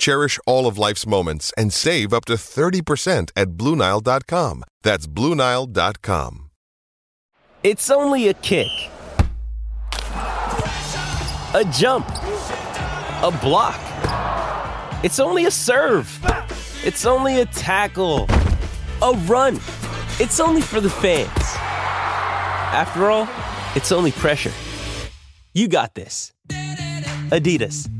Cherish all of life's moments and save up to 30% at BlueNile.com. That's BlueNile.com. It's only a kick, a jump, a block. It's only a serve. It's only a tackle, a run. It's only for the fans. After all, it's only pressure. You got this. Adidas.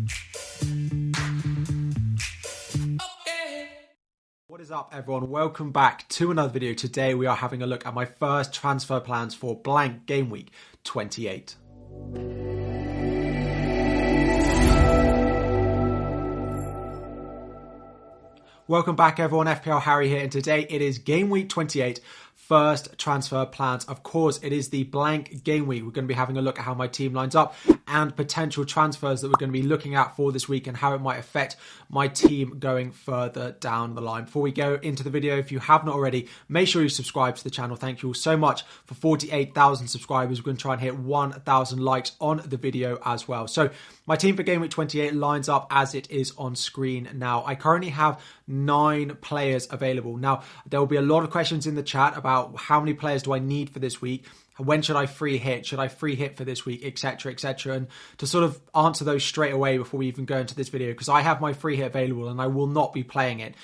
Up, everyone? Welcome back to another video. Today, we are having a look at my first transfer plans for blank game week 28. Welcome back, everyone. FPL Harry here, and today it is game week 28 first transfer plans. Of course, it is the blank game week. We're going to be having a look at how my team lines up and potential transfers that we're going to be looking at for this week and how it might affect my team going further down the line. Before we go into the video, if you have not already, make sure you subscribe to the channel. Thank you all so much for 48,000 subscribers. We're going to try and hit 1,000 likes on the video as well. So, my team for game week 28 lines up as it is on screen now. I currently have nine players available. Now, there will be a lot of questions in the chat about how many players do I need for this week when should I free hit? Should I free hit for this week, etc., etc. And to sort of answer those straight away before we even go into this video, because I have my free hit available and I will not be playing it.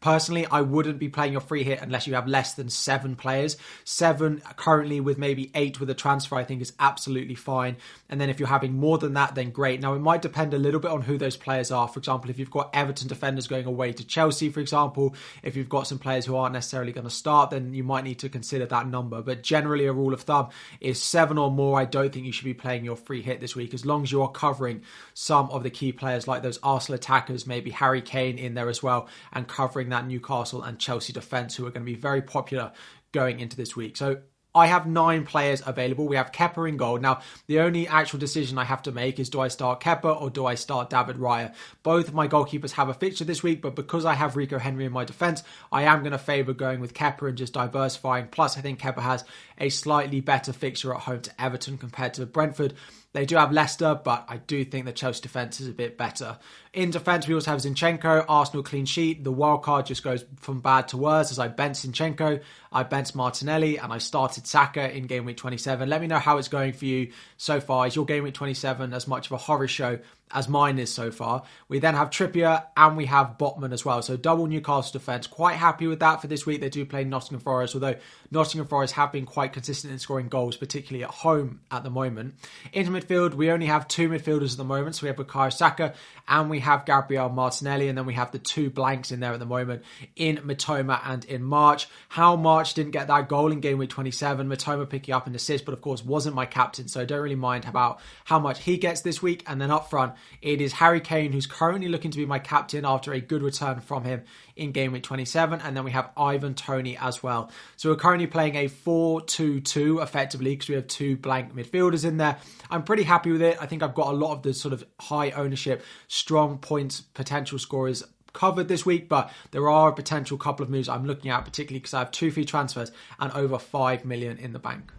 Personally, I wouldn't be playing your free hit unless you have less than seven players. Seven currently with maybe eight with a transfer, I think is absolutely fine. And then if you're having more than that, then great. Now it might depend a little bit on who those players are. For example, if you've got Everton defenders going away to Chelsea, for example, if you've got some players who aren't necessarily going to start, then you might need to consider that number. But generally, a rule of thumb is seven or more. I don't think you should be playing your free hit this week as long as you are covering some of the key players like those Arsenal attackers, maybe Harry Kane in there as well, and covering that Newcastle and Chelsea defence who are going to be very popular going into this week. So I have nine players available. We have Kepa in goal. Now, the only actual decision I have to make is do I start Kepa or do I start David Raya? Both of my goalkeepers have a fixture this week, but because I have Rico Henry in my defence, I am going to favour going with Kepa and just diversifying. Plus, I think Kepa has a slightly better fixture at home to Everton compared to Brentford. They do have Leicester, but I do think the Chelsea defence is a bit better. In defence, we also have Zinchenko, Arsenal clean sheet. The wild card just goes from bad to worse as I bent Zinchenko, I bent Martinelli, and I started Saka in game week 27. Let me know how it's going for you so far. Is your game week 27 as much of a horror show as mine is so far. We then have Trippier and we have Botman as well. So double Newcastle defence. Quite happy with that for this week. They do play Nottingham Forest, although Nottingham Forest have been quite consistent in scoring goals, particularly at home at the moment. Into midfield, we only have two midfielders at the moment. So we have Bukayo Saka and we have Gabriel Martinelli, and then we have the two blanks in there at the moment in Mitoma and in March. How March didn't get that goal in game week 27, Mitoma picking up an assist, but of course wasn't my captain, so I don't really mind about how much he gets this week. And then up front, it is Harry Kane, who's currently looking to be my captain after a good return from him in game week 27. And then we have Ivan Toney as well. So we're currently playing a 4 2 2 effectively because we have two blank midfielders in there. I'm pretty happy with it. I think I've got a lot of the sort of high ownership, strong points, potential scorers covered this week, but there are a potential couple of moves I'm looking at, particularly because I have two free transfers and over 5 million in the bank.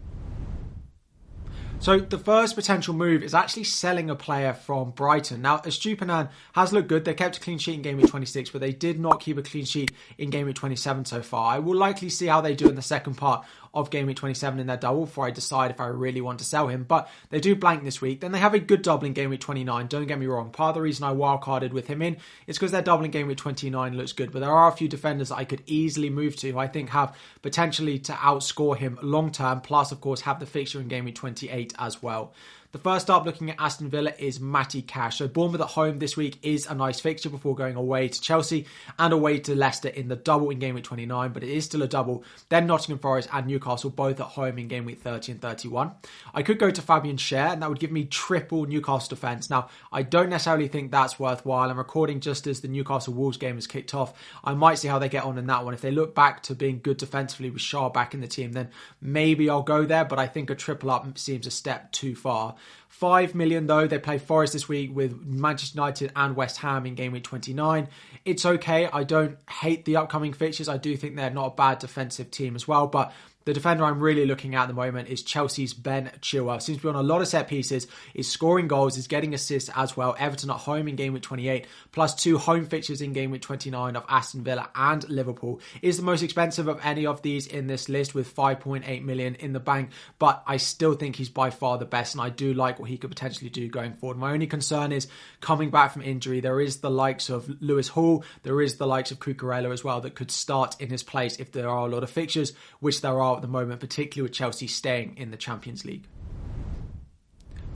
So the first potential move is actually selling a player from Brighton. Now, Estupiñán has looked good. They kept a clean sheet in game week 26, but they did not keep a clean sheet in game week 27 so far. I will likely see how they do in the second part of game week 27 in their double before I decide if I really want to sell him. But they do blank this week. Then they have a good double in game week 29. Don't get me wrong. Part of the reason I wildcarded with him in is because their double in game week 29 looks good. But there are a few defenders that I could easily move to who I think have potentially to outscore him long term. Plus, of course, have the fixture in game week 28 as well. The first up looking at Aston Villa is Matty Cash. So Bournemouth at home this week is a nice fixture before going away to Chelsea and away to Leicester in the double in game week 29, but it is still a double. Then Nottingham Forest and Newcastle both at home in game week 30 and 31. I could go to Fabian Schär and that would give me triple Newcastle defence. Now, I don't necessarily think that's worthwhile. I'm recording just as the Newcastle Wolves game has kicked off. I might see how they get on in that one. If they look back to being good defensively with Shaw back in the team, then maybe I'll go there, but I think a triple up seems a step too far. Five million though. They play Forest this week with Manchester United and West Ham in game week 29. It's okay. I don't hate the upcoming fixtures. I do think they're not a bad defensive team as well, but the defender I'm really looking at at the moment is Chelsea's Ben Chilwell. Seems to be on a lot of set pieces, is scoring goals, is getting assists as well. Everton at home in game week 28, plus two home fixtures in game week 29 of Aston Villa and Liverpool. Is the most expensive of any of these in this list with 5.8 million in the bank, but I still think he's by far the best, and I do like what he could potentially do going forward. My only concern is coming back from injury. There is the likes of Lewis Hall, there is the likes of Cucurella as well that could start in his place if there are a lot of fixtures, which there are at the moment, particularly with Chelsea staying in the Champions League.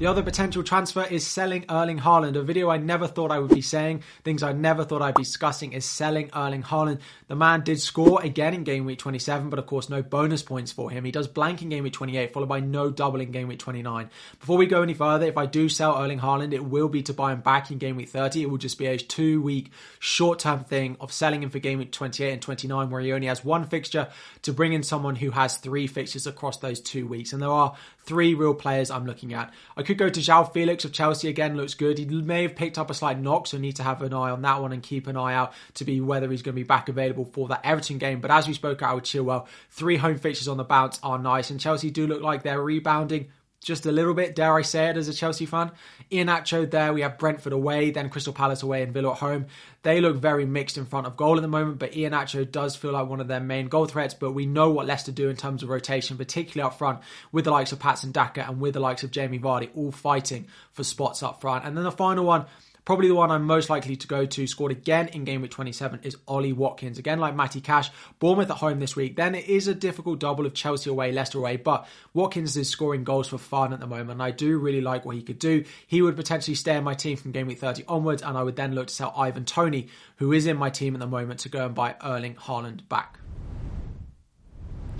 The other potential transfer is selling Erling Haaland. A video I never thought I would be saying, things I never thought I'd be discussing is selling Erling Haaland. The man did score again in game week 27, but of course no bonus points for him. He does blank in game week 28, followed by no double in game week 29. Before we go any further, if I do sell Erling Haaland, it will be to buy him back in game week 30. It will just be a two week short term thing of selling him for game week 28 and 29, where he only has one fixture to bring in someone who has three fixtures across those two weeks. And there are three real players I'm looking at. I could go to João Felix of Chelsea again, looks good. He may have picked up a slight knock, so need to have an eye on that one and keep an eye out to be whether he's going to be back available for that Everton game. But as we spoke out with Chilwell, three home fixtures on the bounce are nice, and Chelsea do look like they're rebounding just a little bit, dare I say it, as a Chelsea fan. Ian Iheanacho there, we have Brentford away, then Crystal Palace away and Villa at home. They look very mixed in front of goal at the moment, but Ian Iheanacho does feel like one of their main goal threats. But we know what Leicester do in terms of rotation, particularly up front, with the likes of Patson Daka and with the likes of Jamie Vardy, all fighting for spots up front. And then the final one, Probably the one I'm most likely to go to, scored again in game week 27, is Ollie Watkins. Again, like Matty Cash, Bournemouth at home this week. Then it is a difficult double of Chelsea away, Leicester away, but Watkins is scoring goals for fun at the moment. And I do really like what he could do. He would potentially stay in my team from game week 30 onwards, and I would then look to sell Ivan Toney, who is in my team at the moment, to go and buy Erling Haaland back.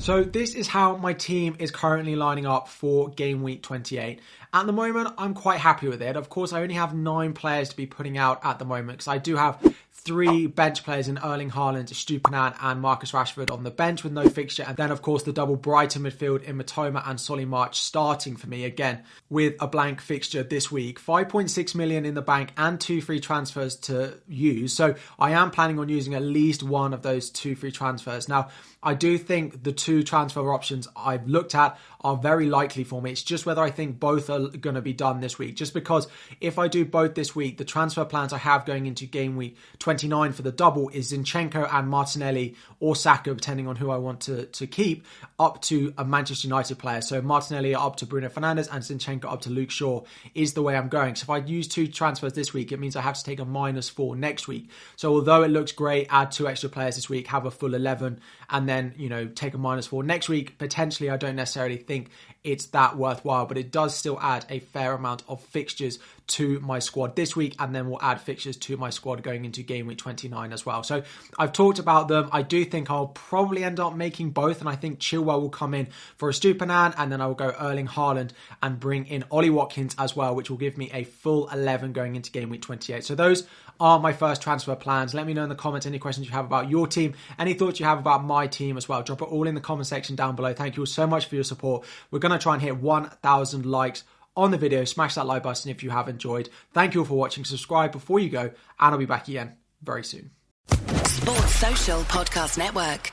So this is how my team is currently lining up for game week 28. At the moment, I'm quite happy with it. Of course, I only have nine players to be putting out at the moment because I do have three bench players in Erling Haaland, Estupiñán and Marcus Rashford on the bench with no fixture. And then, of course, the double Brighton midfield in Mitoma and Solly March starting for me again with a blank fixture this week. 5.6 million in the bank and two free transfers to use. So I am planning on using at least one of those two free transfers. Now, I do think the two transfer options I've looked at are very likely for me. It's just whether I think both are going to be done this week. Just because if I do both this week, the transfer plans I have going into game week 29 for the double is Zinchenko and Martinelli or Saka, depending on who I want to, to keep, up to a Manchester United player. So Martinelli up to Bruno Fernandes and Zinchenko up to Luke Shaw is the way I'm going. So if I use two transfers this week, it means I have to take a minus four next week. So although it looks great, add two extra players this week, have a full 11, and then, you know, take a minus four next week, potentially I don't necessarily think it's that worthwhile, but it does still add a fair amount of fixtures to my squad this week, and then we'll add fixtures to my squad going into game week 29 as well. So I've talked about them. I do think I'll probably end up making both, and I think Chilwell will come in for Estupiñán, and then I will go Erling Haaland and bring in Ollie Watkins as well, which will give me a full 11 going into game week 28. So those are my first transfer plans. Let me know in the comments any questions you have about your team, any thoughts you have about my team as well. Drop it all in the comment section down below. Thank you all so much for your support. We're going to try and hit 1,000 likes on the video. Smash that like button if you have enjoyed. Thank you all for watching. Subscribe before you go, and I'll be back again very soon. Sports Social Podcast Network.